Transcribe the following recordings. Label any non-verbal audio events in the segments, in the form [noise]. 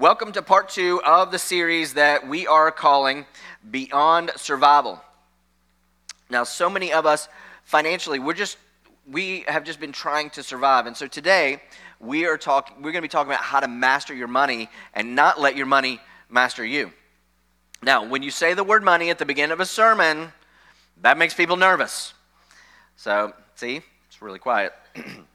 Welcome to part two of the series that we are calling Beyond Survival. Now, so many of us financially, we're just, we have just been trying to survive. And so today, we are talking, we're going to be talking about how to master your money and not let your money master you. Now, when you say the word money at the beginning of a sermon, that makes people nervous. So, see, it's really quiet. [clears throat]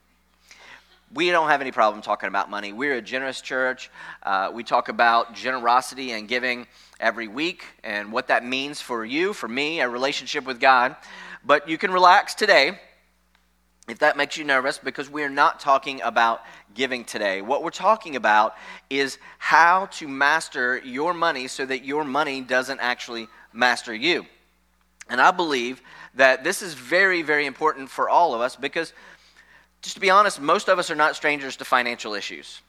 we don't have any problem talking about money. We're a generous church. Uh, we talk about generosity and giving every week and what that means for you, for me, a relationship with God. But you can relax today if that makes you nervous because we're not talking about giving today. What we're talking about is how to master your money so that your money doesn't actually master you. And I believe that this is very, very important for all of us because just to be honest, most of us are not strangers to financial issues.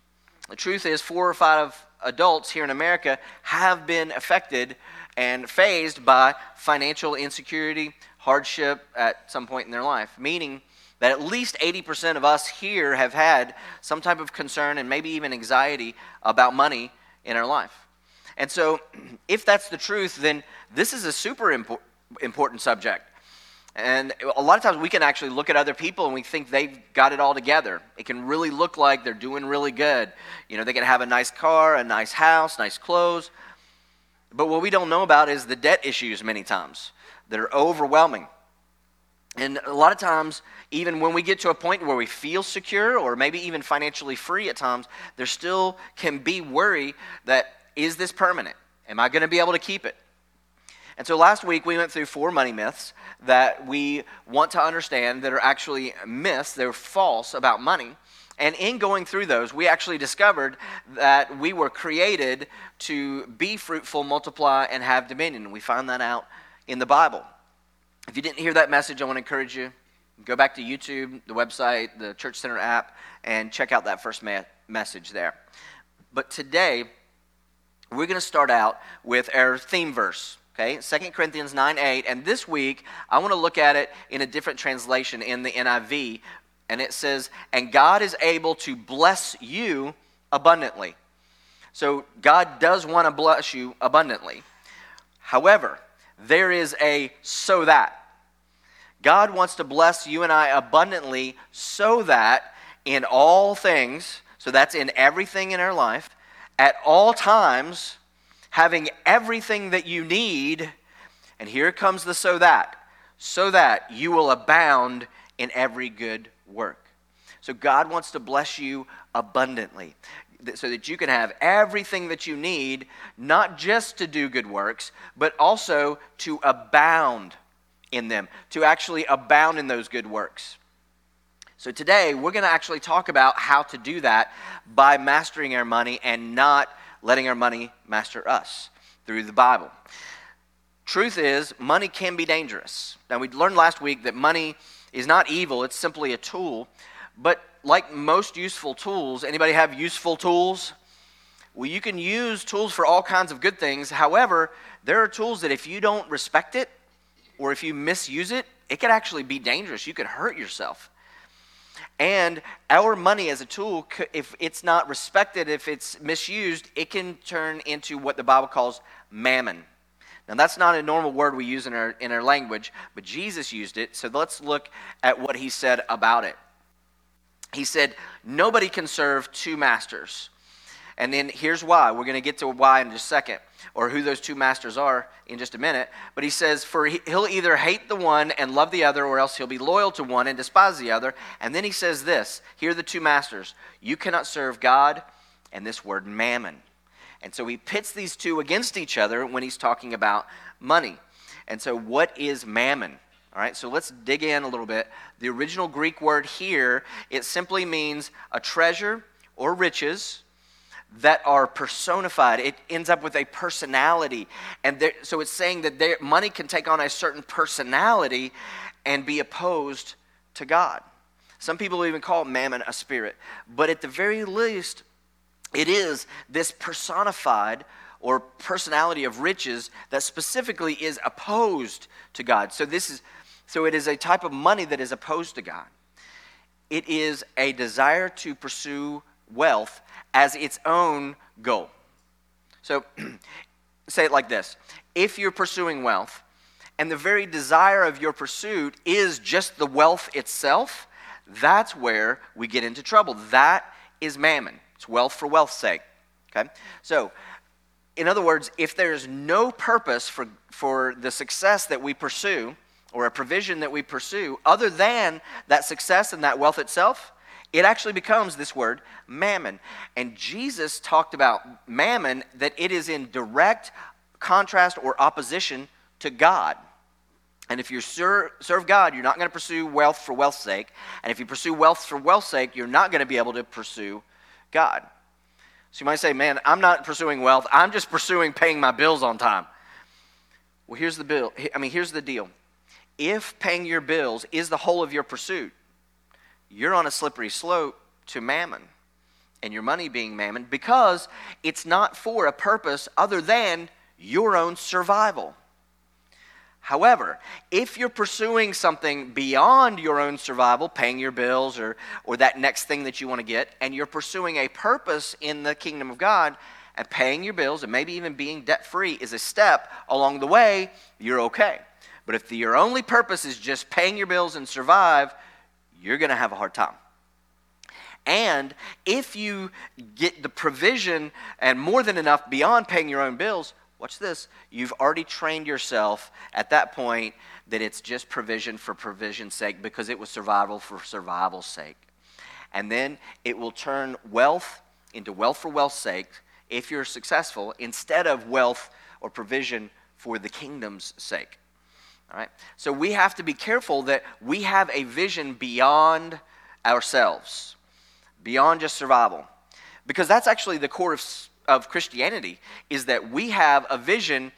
The truth is, four or five adults here in America have been affected and fazed by financial insecurity, hardship at some point in their life, meaning that at least 80% of us here have had some type of concern and maybe even anxiety about money in our life. And so, [clears throat] if that's the truth, then this is a super important subject. And a lot of times we can actually look at other people and we think they've got it all together. It can really look like they're doing really good. You know, they can have a nice car, a nice house, nice clothes. But what we don't know about is the debt issues many times that are overwhelming. And a lot of times, even when we get to a point where we feel secure or maybe even financially free at times, there still can be worry that is this permanent? Am I going to be able to keep it? And so last week we went through four money myths that we want to understand that are actually myths, they're false about money. And in going through those, we actually discovered that we were created to be fruitful, multiply, and have dominion. We find that out in the Bible. If you didn't hear that message, I want to encourage you go back to YouTube, the website, the Church Center app, and check out that first message there. But today, we're going to start out with our theme verse. Okay, 2 Corinthians 9 8. And this week, I want to look at it in a different translation in the NIV. And it says, And God is able to bless you abundantly. So God does want to bless you abundantly. However, there is a so that. God wants to bless you and I abundantly so that in all things, so that's in everything in our life, at all times, having everything that you need, and here comes the so that, so that you will abound in every good work. So God wants to bless you abundantly so that you can have everything that you need, not just to do good works, but also to abound in them, to actually abound in those good works. So today, we're going to actually talk about how to do that by mastering our money and not letting our money master us through the Bible. Truth is, money can be dangerous. Now, we learned last week that money is not evil, it's simply a tool. But like most useful tools, anybody have useful tools? Well, you can use tools for all kinds of good things. However, there are tools that if you don't respect it or if you misuse it, it could actually be dangerous. You could hurt yourself. And our money as a tool, if it's not respected, if it's misused, it can turn into what the Bible calls mammon. Now, that's not a normal word we use in our, in our language, but Jesus used it. So let's look at what he said about it. He said, Nobody can serve two masters. And then here's why. We're going to get to why in just a second, or who those two masters are in just a minute. But he says, For he'll either hate the one and love the other, or else he'll be loyal to one and despise the other. And then he says this Here are the two masters. You cannot serve God and this word mammon. And so he pits these two against each other when he's talking about money. And so, what is mammon? All right, so let's dig in a little bit. The original Greek word here, it simply means a treasure or riches that are personified. It ends up with a personality. And there, so it's saying that money can take on a certain personality and be opposed to God. Some people even call mammon a spirit. But at the very least, it is this personified or personality of riches that specifically is opposed to God. So this is so it is a type of money that is opposed to God. It is a desire to pursue wealth as its own goal. So [clears throat] say it like this If you're pursuing wealth, and the very desire of your pursuit is just the wealth itself, that's where we get into trouble. That is mammon. It's wealth for wealth's sake. Okay? So, in other words, if there's no purpose for, for the success that we pursue, or a provision that we pursue, other than that success and that wealth itself, it actually becomes this word mammon. And Jesus talked about mammon that it is in direct contrast or opposition to God. And if you serve, God, you're not going to pursue wealth for wealth's sake. And if you pursue wealth for wealth's sake, you're not going to be able to pursue God. So you might say, man, I'm not pursuing wealth. I'm just pursuing paying my bills on time. Well, here's the bill. I mean, here's the deal. If paying your bills is the whole of your pursuit, you're on a slippery slope to mammon and your money being mammon because it's not for a purpose other than your own survival. However, if you're pursuing something beyond your own survival, paying your bills or, or that next thing that you want to get, and you're pursuing a purpose in the kingdom of God, and paying your bills and maybe even being debt free is a step along the way, you're okay. But if the, your only purpose is just paying your bills and survive, you're going to have a hard time. And if you get the provision and more than enough beyond paying your own bills, watch this, you've already trained yourself at that point that it's just provision for provision's sake because it was survival for survival's sake. And then it will turn wealth into wealth for wealth's sake if you're successful instead of wealth or provision for the kingdom's sake. All right? So we have to be careful that we have a vision beyond ourselves, beyond just survival. Because that's actually the core of of Christianity is that we have a vision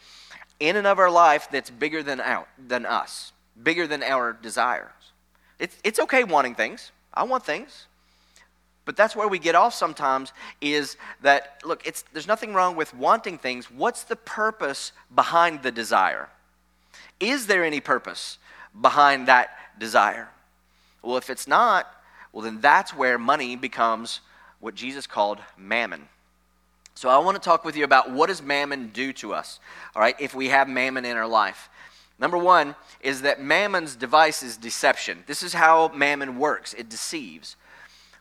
in and of our life that's bigger than, our, than us, bigger than our desires. It's, it's okay wanting things. I want things. But that's where we get off sometimes is that, look, it's, there's nothing wrong with wanting things. What's the purpose behind the desire? Is there any purpose behind that desire? Well, if it's not, well, then that's where money becomes what Jesus called mammon. So I want to talk with you about what does mammon do to us, all right, if we have mammon in our life. Number one is that mammon's device is deception. This is how mammon works it deceives.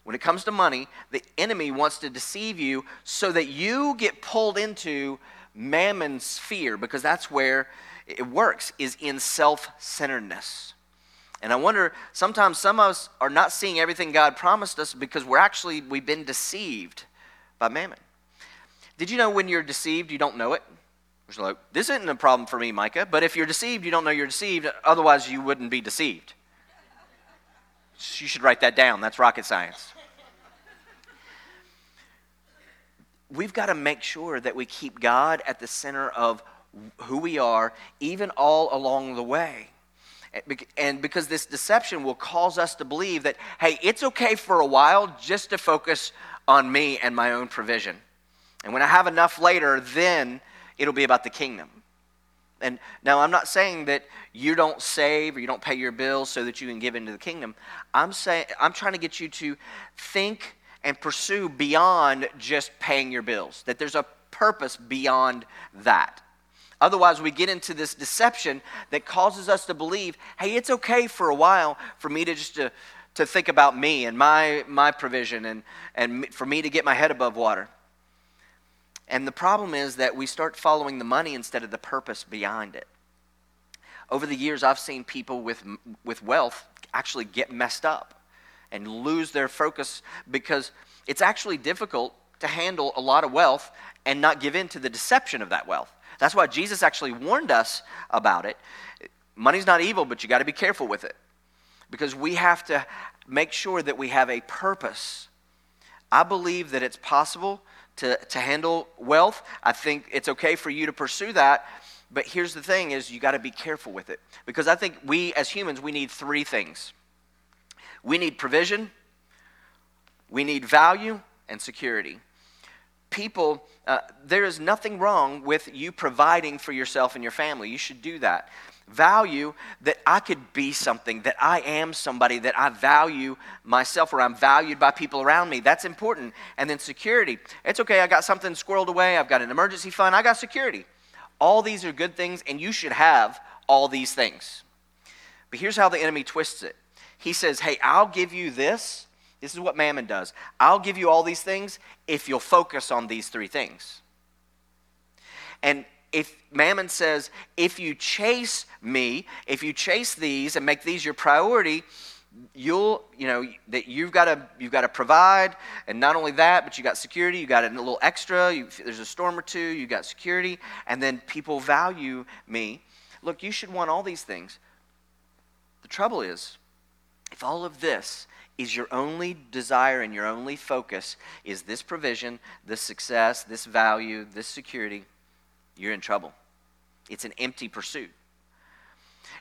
When it comes to money, the enemy wants to deceive you so that you get pulled into mammon's fear because that's where it works, is in self centeredness. And I wonder, sometimes some of us are not seeing everything God promised us because we're actually, we've been deceived by mammon. Did you know when you're deceived, you don't know it? Which like, this isn't a problem for me, Micah, but if you're deceived, you don't know you're deceived, otherwise, you wouldn't be deceived. You should write that down. That's rocket science. We've got to make sure that we keep God at the center of who we are, even all along the way. And because this deception will cause us to believe that, hey, it's okay for a while just to focus on me and my own provision. And when I have enough later, then it'll be about the kingdom. And now I'm not saying that you don't save or you don't pay your bills so that you can give into the kingdom. I'm saying I'm trying to get you to think and pursue beyond just paying your bills. That there's a purpose beyond that. Otherwise, we get into this deception that causes us to believe, hey, it's okay for a while for me to just to, to think about me and my, my provision and, and for me to get my head above water. And the problem is that we start following the money instead of the purpose behind it. Over the years, I've seen people with, with wealth actually get messed up and lose their focus because it's actually difficult to handle a lot of wealth and not give in to the deception of that wealth. That's why Jesus actually warned us about it. Money's not evil, but you got to be careful with it because we have to make sure that we have a purpose. I believe that it's possible to, to handle wealth. I think it's okay for you to pursue that. But here's the thing is you got to be careful with it. Because I think we as humans, we need three things. We need provision, we need value, and security. People, uh, there is nothing wrong with you providing for yourself and your family. You should do that. value that I could be something, that I am somebody, that I value myself or I'm valued by people around me. That's important. And then security. It's okay, I got something squirreled away, I've got an emergency fund, I got security. All these are good things, and you should have all these things. But here's how the enemy twists it He says, Hey, I'll give you this. This is what mammon does. I'll give you all these things if you'll focus on these three things. And if mammon says, if you chase me, if you chase these and make these your priority, you'll you know that you've got to you've got to provide and not only that but you got security you got a little extra you, there's a storm or two you got security and then people value me look you should want all these things the trouble is if all of this is your only desire and your only focus is this provision this success this value this security you're in trouble. It's an empty pursuit.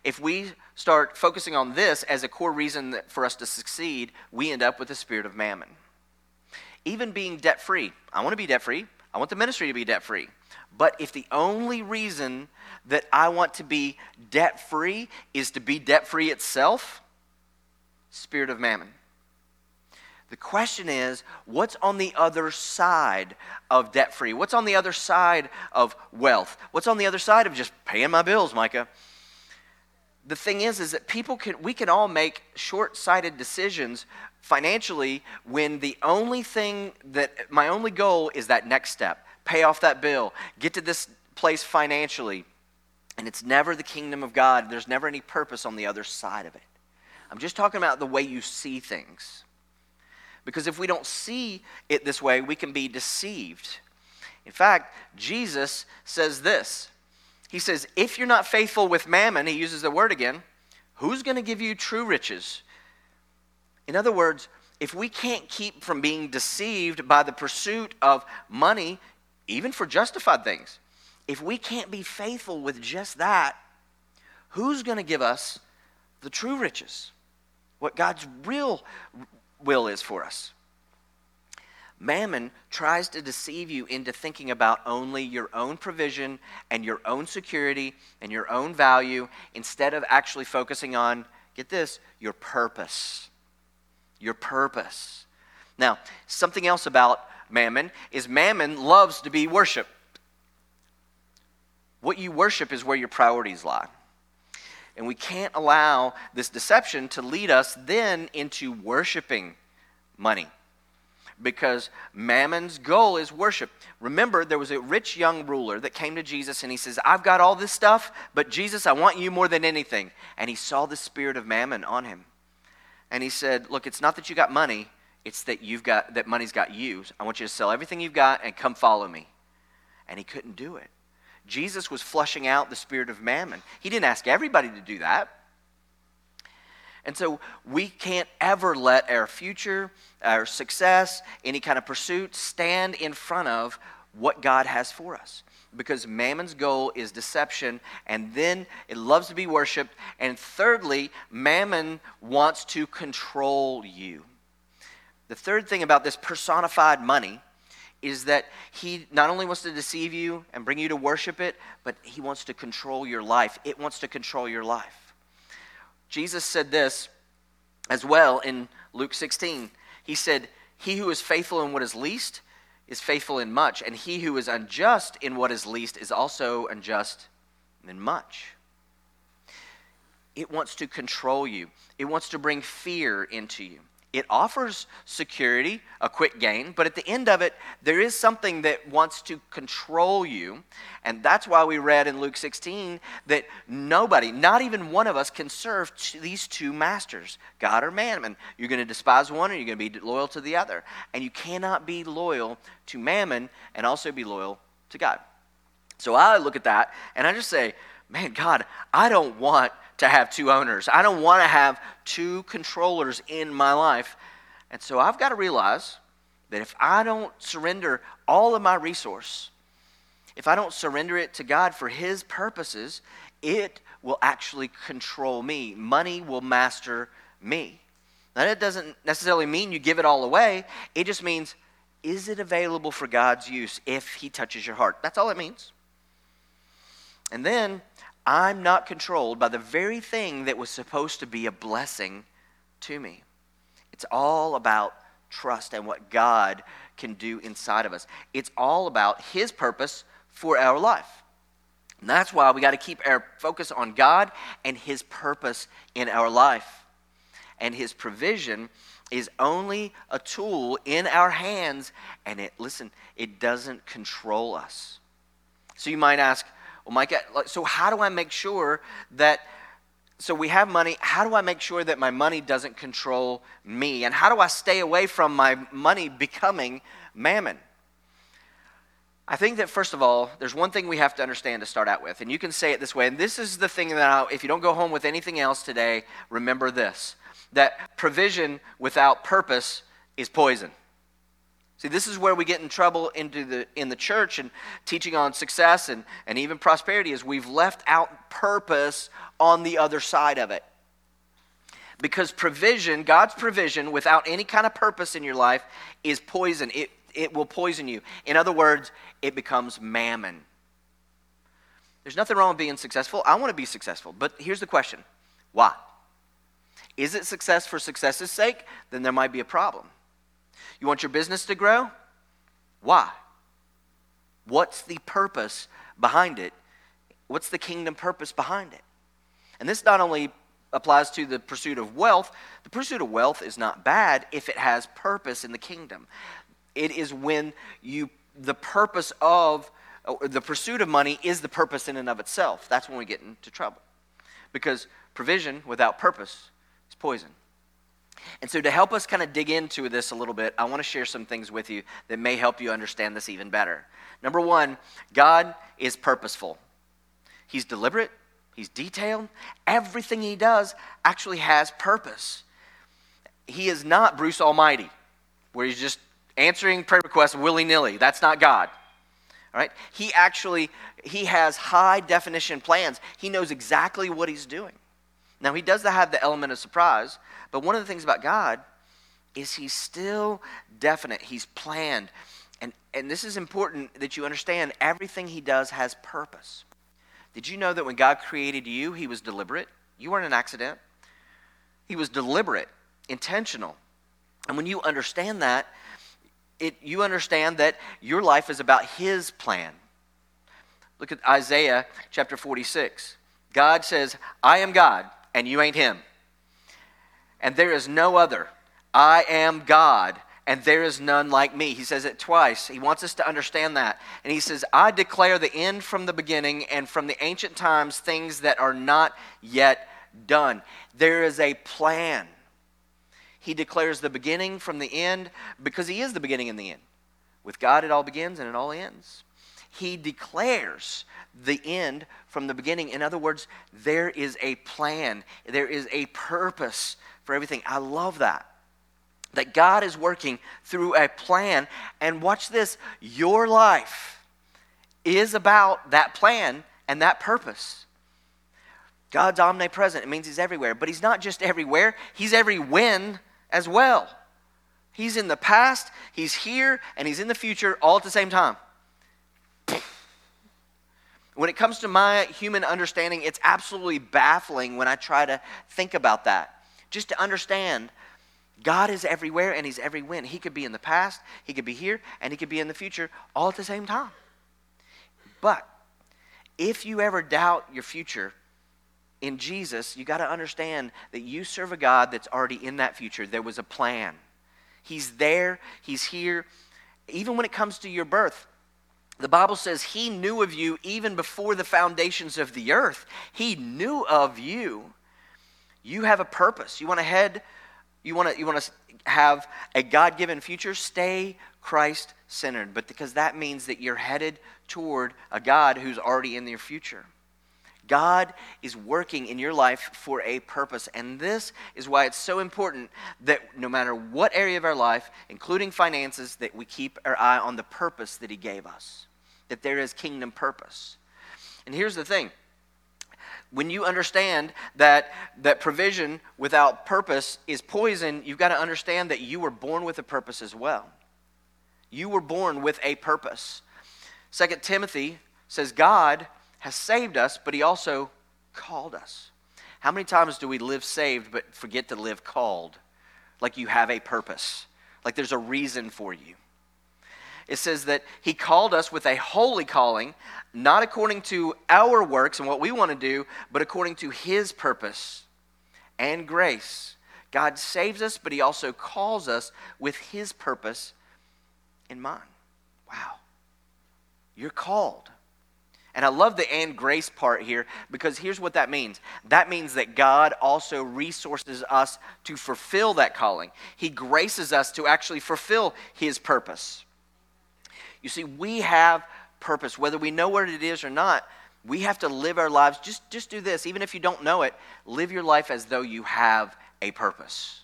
If we start focusing on this as a core reason for us to succeed, we end up with the spirit of mammon. Even being debt free, I want to be debt free. I want the ministry to be debt free. But if the only reason that I want to be debt free is to be debt free itself, spirit of mammon. The question is, what's on the other side of debt free? What's on the other side of wealth? What's on the other side of just paying my bills, Micah? The thing is, is that people can, we can all make short sighted decisions financially when the only thing that, my only goal is that next step pay off that bill, get to this place financially. And it's never the kingdom of God. There's never any purpose on the other side of it. I'm just talking about the way you see things. Because if we don't see it this way, we can be deceived. In fact, Jesus says this He says, If you're not faithful with mammon, he uses the word again, who's going to give you true riches? In other words, if we can't keep from being deceived by the pursuit of money, even for justified things, if we can't be faithful with just that, who's going to give us the true riches? What God's real will is for us. Mammon tries to deceive you into thinking about only your own provision and your own security and your own value instead of actually focusing on, get this, your purpose. Your purpose. Now, something else about mammon is mammon loves to be worshiped. What you worship is where your priorities lie. And we can't allow this deception to lead us then into worshiping money. Because mammon's goal is worship. Remember, there was a rich young ruler that came to Jesus and he says, I've got all this stuff, but Jesus, I want you more than anything. And he saw the spirit of mammon on him. And he said, Look, it's not that you got money, it's that you've got that money's got you. I want you to sell everything you've got and come follow me. And he couldn't do it. Jesus was flushing out the spirit of mammon. He didn't ask everybody to do that. And so we can't ever let our future, our success, any kind of pursuit stand in front of what God has for us. Because mammon's goal is deception, and then it loves to be worshiped. And thirdly, mammon wants to control you. The third thing about this personified money is that he not only wants to deceive you and bring you to worship it, but he wants to control your life. It wants to control your life. Jesus said this as well in Luke 16. He said, He who is faithful in what is least is faithful in much, and he who is unjust in what is least is also unjust in much. It wants to control you, it wants to bring fear into you. It offers security, a quick gain, but at the end of it, there is something that wants to control you. And that's why we read in Luke 16 that nobody, not even one of us, can serve these two masters, God or mammon. You're going to despise one or you're going to be loyal to the other. And you cannot be loyal to mammon and also be loyal to God. So I look at that and I just say, man, God, I don't want to have two owners. I don't want to have two controllers in my life. And so I've got to realize that if I don't surrender all of my resource, if I don't surrender it to God for His purposes, it will actually control me. Money will master me. Now, that doesn't necessarily mean you give it all away. It just means, is it available for God's use if He touches your heart? That's all it means. And then I'm not controlled by the very thing that was supposed to be a blessing to me. It's all about trust and what God can do inside of us. It's all about His purpose for our life. And that's why we got to keep our focus on God and His purpose in our life. And His provision is only a tool in our hands, and it, listen, it doesn't control us. So you might ask, well, Mike, so how do I make sure that? So we have money. How do I make sure that my money doesn't control me? And how do I stay away from my money becoming mammon? I think that first of all, there's one thing we have to understand to start out with, and you can say it this way. And this is the thing that I, if you don't go home with anything else today, remember this: that provision without purpose is poison. See, this is where we get in trouble into the, in the church and teaching on success and, and even prosperity is we've left out purpose on the other side of it. Because provision, God's provision, without any kind of purpose in your life, is poison. It, it will poison you. In other words, it becomes mammon. There's nothing wrong with being successful. I want to be successful. But here's the question why? Is it success for success's sake? Then there might be a problem. You want your business to grow? Why? What's the purpose behind it? What's the kingdom purpose behind it? And this not only applies to the pursuit of wealth, the pursuit of wealth is not bad if it has purpose in the kingdom. It is when you the purpose of the pursuit of money is the purpose in and of itself. That's when we get into trouble. Because provision without purpose is poison. And so, to help us kind of dig into this a little bit, I want to share some things with you that may help you understand this even better. Number one, God is purposeful, He's deliberate, He's detailed. Everything He does actually has purpose. He is not Bruce Almighty, where He's just answering prayer requests willy nilly. That's not God. All right? He actually he has high definition plans. He knows exactly what he's doing. Now he does have the element of surprise, but one of the things about God is he's still definite. He's planned. And and this is important that you understand everything he does has purpose. Did you know that when God created you, he was deliberate? You weren't an accident. He was deliberate, intentional. And when you understand that, it, you understand that your life is about His plan. Look at Isaiah chapter 46. God says, I am God, and you ain't Him. And there is no other. I am God, and there is none like me. He says it twice. He wants us to understand that. And he says, I declare the end from the beginning, and from the ancient times, things that are not yet done. There is a plan. He declares the beginning from the end because He is the beginning and the end. With God, it all begins and it all ends. He declares the end from the beginning. In other words, there is a plan, there is a purpose for everything. I love that. That God is working through a plan. And watch this your life is about that plan and that purpose. God's omnipresent. It means He's everywhere. But He's not just everywhere, He's every when as well. He's in the past, he's here, and he's in the future all at the same time. When it comes to my human understanding, it's absolutely baffling when I try to think about that. Just to understand, God is everywhere and He's every when. He could be in the past, He could be here, and He could be in the future all at the same time. But if you ever doubt your future, in Jesus, you got to understand that you serve a God that's already in that future. There was a plan. He's there, He's here. Even when it comes to your birth, the Bible says He knew of you even before the foundations of the earth. He knew of you. You have a purpose. You want to head, you want to, you want to have a God given future? Stay Christ centered. But because that means that you're headed toward a God who's already in your future. God is working in your life for a purpose. And this is why it's so important that no matter what area of our life, including finances, that we keep our eye on the purpose that He gave us, that there is kingdom purpose. And here's the thing when you understand that, that provision without purpose is poison, you've got to understand that you were born with a purpose as well. You were born with a purpose. Second Timothy says God has saved us, but he also called us. How many times do we live saved but forget to live called? Like you have a purpose, like there's a reason for you. It says that He called us with a holy calling, not according to our works and what we want to do, but according to His purpose and grace. God saves us, but He also calls us with His purpose in mind. Wow. You're called. And I love the and grace part here because here's what that means that means that God also resources us to fulfill that calling. He graces us to actually fulfill His purpose. You see, we have purpose, whether we know what it is or not. We have to live our lives. Just, just do this, even if you don't know it, live your life as though you have a purpose.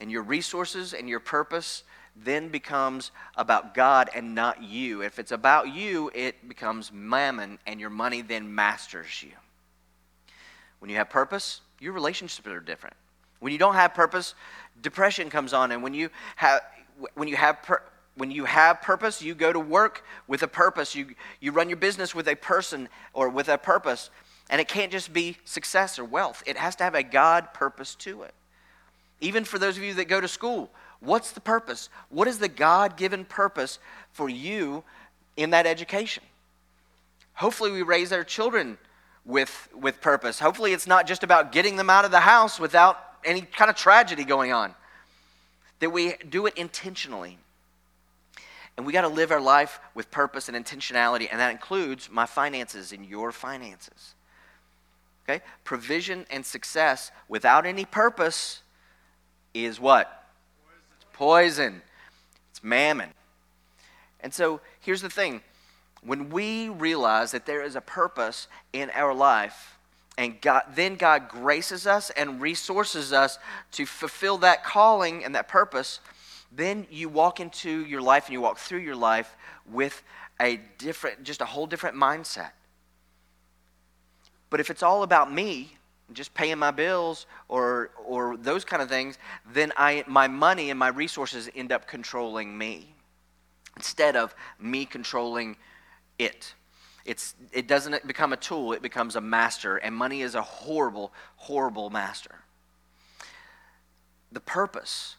And your resources and your purpose then becomes about God and not you. If it's about you, it becomes mammon, and your money then masters you. When you have purpose, your relationships are different. When you don't have purpose, depression comes on, and when you have when you have pur- when you have purpose, you go to work with a purpose. You you run your business with a person or with a purpose, and it can't just be success or wealth. It has to have a God purpose to it. Even for those of you that go to school, What's the purpose? What is the God given purpose for you in that education? Hopefully, we raise our children with, with purpose. Hopefully, it's not just about getting them out of the house without any kind of tragedy going on. That we do it intentionally. And we got to live our life with purpose and intentionality, and that includes my finances and your finances. Okay? Provision and success without any purpose is what? Poison, it's mammon. And so here's the thing when we realize that there is a purpose in our life, and God, then God graces us and resources us to fulfill that calling and that purpose, then you walk into your life and you walk through your life with a different, just a whole different mindset. But if it's all about me, just paying my bills or or those kind of things, then I my money and my resources end up controlling me instead of me controlling it. It's it doesn't become a tool, it becomes a master, and money is a horrible, horrible master. The purpose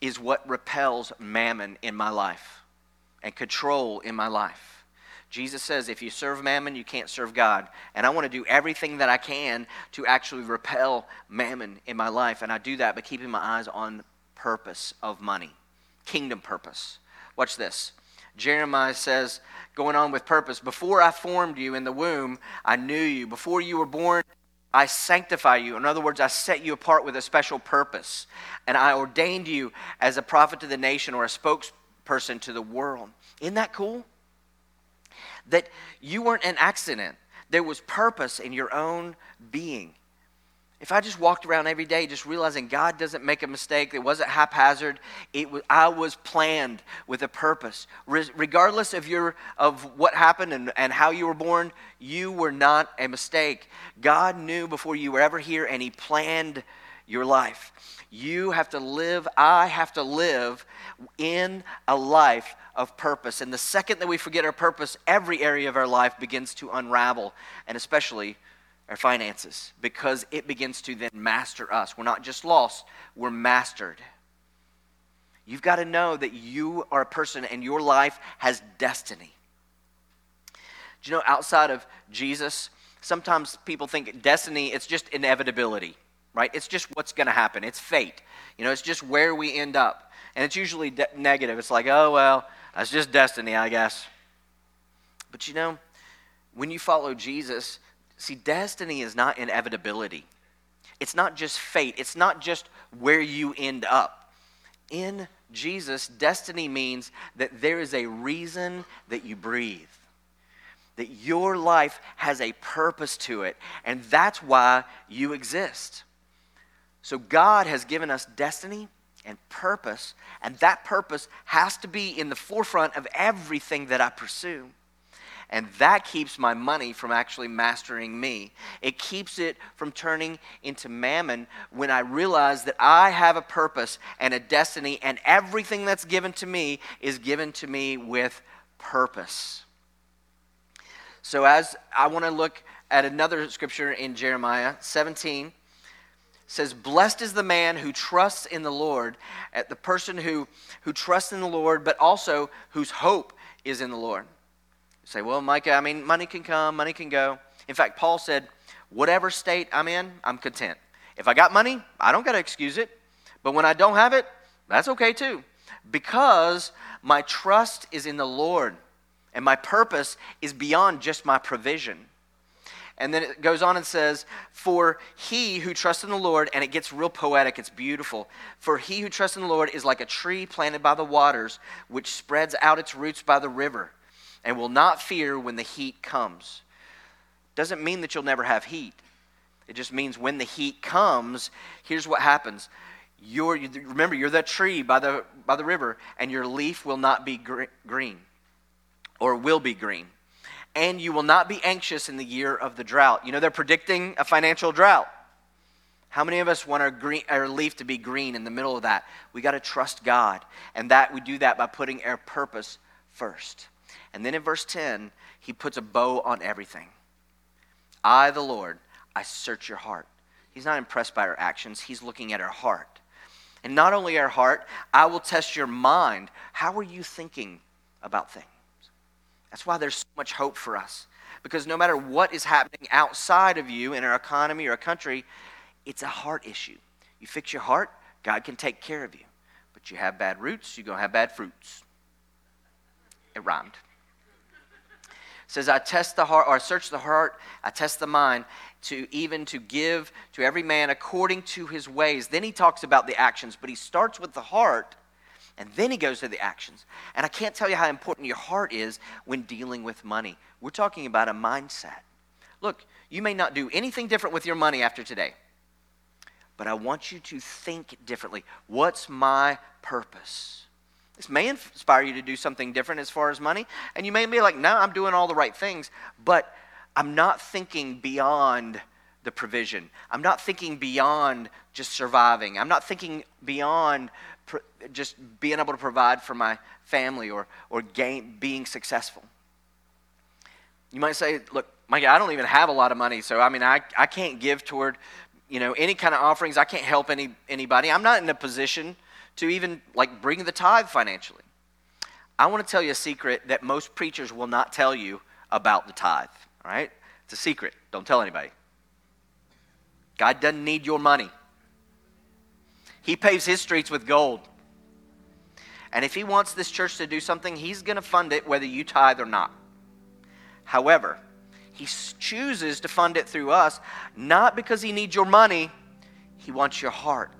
is what repels mammon in my life and control in my life. Jesus says, if you serve mammon, you can't serve God. And I want to do everything that I can to actually repel mammon in my life. And I do that by keeping my eyes on purpose of money, kingdom purpose. Watch this. Jeremiah says, going on with purpose, before I formed you in the womb, I knew you. Before you were born, I sanctify you. In other words, I set you apart with a special purpose. And I ordained you as a prophet to the nation or a spokesperson to the world. Isn't that cool? That you weren't an accident. There was purpose in your own being. If I just walked around every day just realizing God doesn't make a mistake, it wasn't haphazard, it was, I was planned with a purpose. Re- regardless of, your, of what happened and, and how you were born, you were not a mistake. God knew before you were ever here and He planned your life. You have to live, I have to live in a life of purpose. And the second that we forget our purpose, every area of our life begins to unravel, and especially our finances, because it begins to then master us. We're not just lost, we're mastered. You've got to know that you are a person and your life has destiny. Do you know, outside of Jesus, sometimes people think destiny, it's just inevitability, right? It's just what's going to happen. It's fate. You know, it's just where we end up. And it's usually de- negative. It's like, oh, well, that's just destiny, I guess. But you know, when you follow Jesus, see, destiny is not inevitability. It's not just fate, it's not just where you end up. In Jesus, destiny means that there is a reason that you breathe, that your life has a purpose to it, and that's why you exist. So, God has given us destiny and purpose, and that purpose has to be in the forefront of everything that I pursue. And that keeps my money from actually mastering me. It keeps it from turning into mammon when I realize that I have a purpose and a destiny, and everything that's given to me is given to me with purpose. So, as I want to look at another scripture in Jeremiah 17 says blessed is the man who trusts in the lord at the person who who trusts in the lord but also whose hope is in the lord. You say well micah i mean money can come money can go. In fact paul said whatever state i'm in i'm content. If i got money i don't got to excuse it but when i don't have it that's okay too. Because my trust is in the lord and my purpose is beyond just my provision and then it goes on and says, For he who trusts in the Lord, and it gets real poetic, it's beautiful. For he who trusts in the Lord is like a tree planted by the waters, which spreads out its roots by the river, and will not fear when the heat comes. Doesn't mean that you'll never have heat. It just means when the heat comes, here's what happens. You're, remember, you're that tree by the, by the river, and your leaf will not be green, or will be green and you will not be anxious in the year of the drought. You know, they're predicting a financial drought. How many of us want our, green, our leaf to be green in the middle of that? We got to trust God. And that we do that by putting our purpose first. And then in verse 10, he puts a bow on everything. I, the Lord, I search your heart. He's not impressed by our actions, he's looking at our heart. And not only our heart, I will test your mind. How are you thinking about things? That's why there's so much hope for us. Because no matter what is happening outside of you in our economy or a country, it's a heart issue. You fix your heart, God can take care of you. But you have bad roots, you're going to have bad fruits. It rhymed. Says, I test the heart, or I search the heart, I test the mind, to even to give to every man according to his ways. Then he talks about the actions, but he starts with the heart and then he goes to the actions. And I can't tell you how important your heart is when dealing with money. We're talking about a mindset. Look, you may not do anything different with your money after today, but I want you to think differently. What's my purpose? This may inspire you to do something different as far as money, and you may be like, no, I'm doing all the right things, but I'm not thinking beyond the provision. I'm not thinking beyond just surviving. I'm not thinking beyond just being able to provide for my family or, or gain, being successful. You might say, look, Mike, I don't even have a lot of money, so I mean, I, I can't give toward, you know, any kind of offerings. I can't help any, anybody. I'm not in a position to even like bring the tithe financially. I want to tell you a secret that most preachers will not tell you about the tithe, all right? It's a secret. Don't tell anybody. God doesn't need your money. He paves his streets with gold. And if he wants this church to do something, he's going to fund it whether you tithe or not. However, he chooses to fund it through us, not because he needs your money, he wants your heart.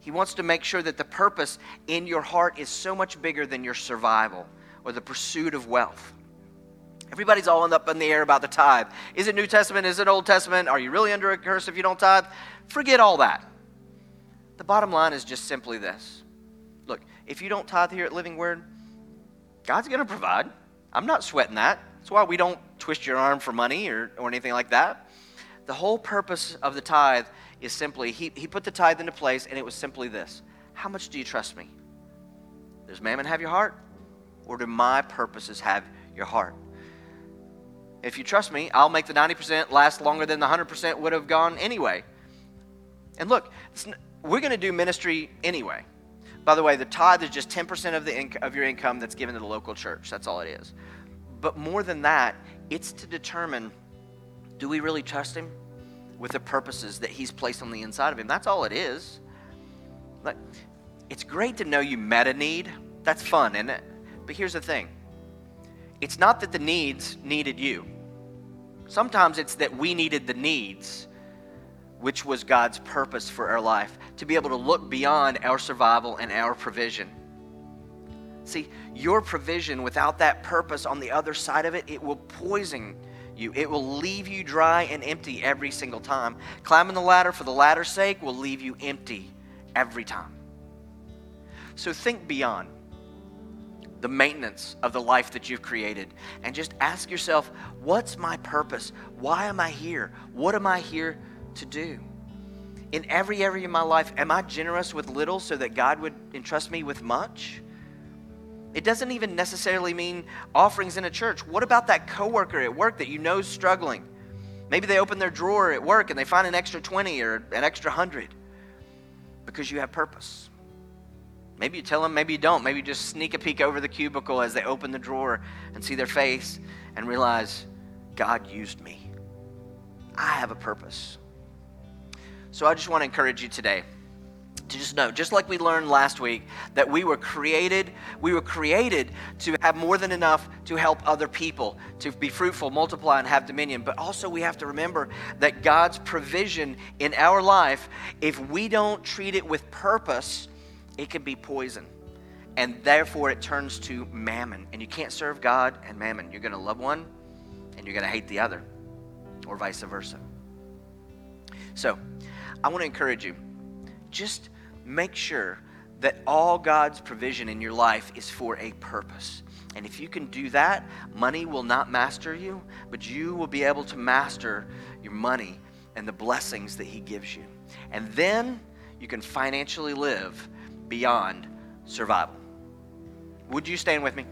He wants to make sure that the purpose in your heart is so much bigger than your survival or the pursuit of wealth. Everybody's all up in the air about the tithe. Is it New Testament? Is it Old Testament? Are you really under a curse if you don't tithe? Forget all that. The bottom line is just simply this look, if you don't tithe here at Living Word, God's going to provide. I'm not sweating that. That's why we don't twist your arm for money or, or anything like that. The whole purpose of the tithe is simply, he, he put the tithe into place, and it was simply this How much do you trust me? Does mammon have your heart? Or do my purposes have your heart? If you trust me, I'll make the 90% last longer than the 100% would have gone anyway. And look, we're going to do ministry anyway. By the way, the tithe is just 10% of, the inc- of your income that's given to the local church. That's all it is. But more than that, it's to determine do we really trust Him with the purposes that He's placed on the inside of Him? That's all it is. But it's great to know you met a need. That's fun, isn't it? But here's the thing it's not that the needs needed you. Sometimes it's that we needed the needs which was God's purpose for our life, to be able to look beyond our survival and our provision. See, your provision without that purpose on the other side of it, it will poison you. It will leave you dry and empty every single time. Climbing the ladder for the ladder's sake will leave you empty every time. So think beyond the maintenance of the life that you've created and just ask yourself, what's my purpose? Why am I here? What am I here to do. In every area of my life, am I generous with little so that God would entrust me with much? It doesn't even necessarily mean offerings in a church. What about that coworker at work that you know is struggling? Maybe they open their drawer at work and they find an extra 20 or an extra 100 because you have purpose. Maybe you tell them, maybe you don't. Maybe you just sneak a peek over the cubicle as they open the drawer and see their face and realize, God used me. I have a purpose. So I just want to encourage you today to just know, just like we learned last week, that we were created, we were created to have more than enough to help other people, to be fruitful, multiply, and have dominion. But also we have to remember that God's provision in our life, if we don't treat it with purpose, it can be poison. And therefore it turns to mammon. And you can't serve God and mammon. You're going to love one and you're going to hate the other, or vice versa. So, I want to encourage you just make sure that all God's provision in your life is for a purpose. And if you can do that, money will not master you, but you will be able to master your money and the blessings that He gives you. And then you can financially live beyond survival. Would you stand with me?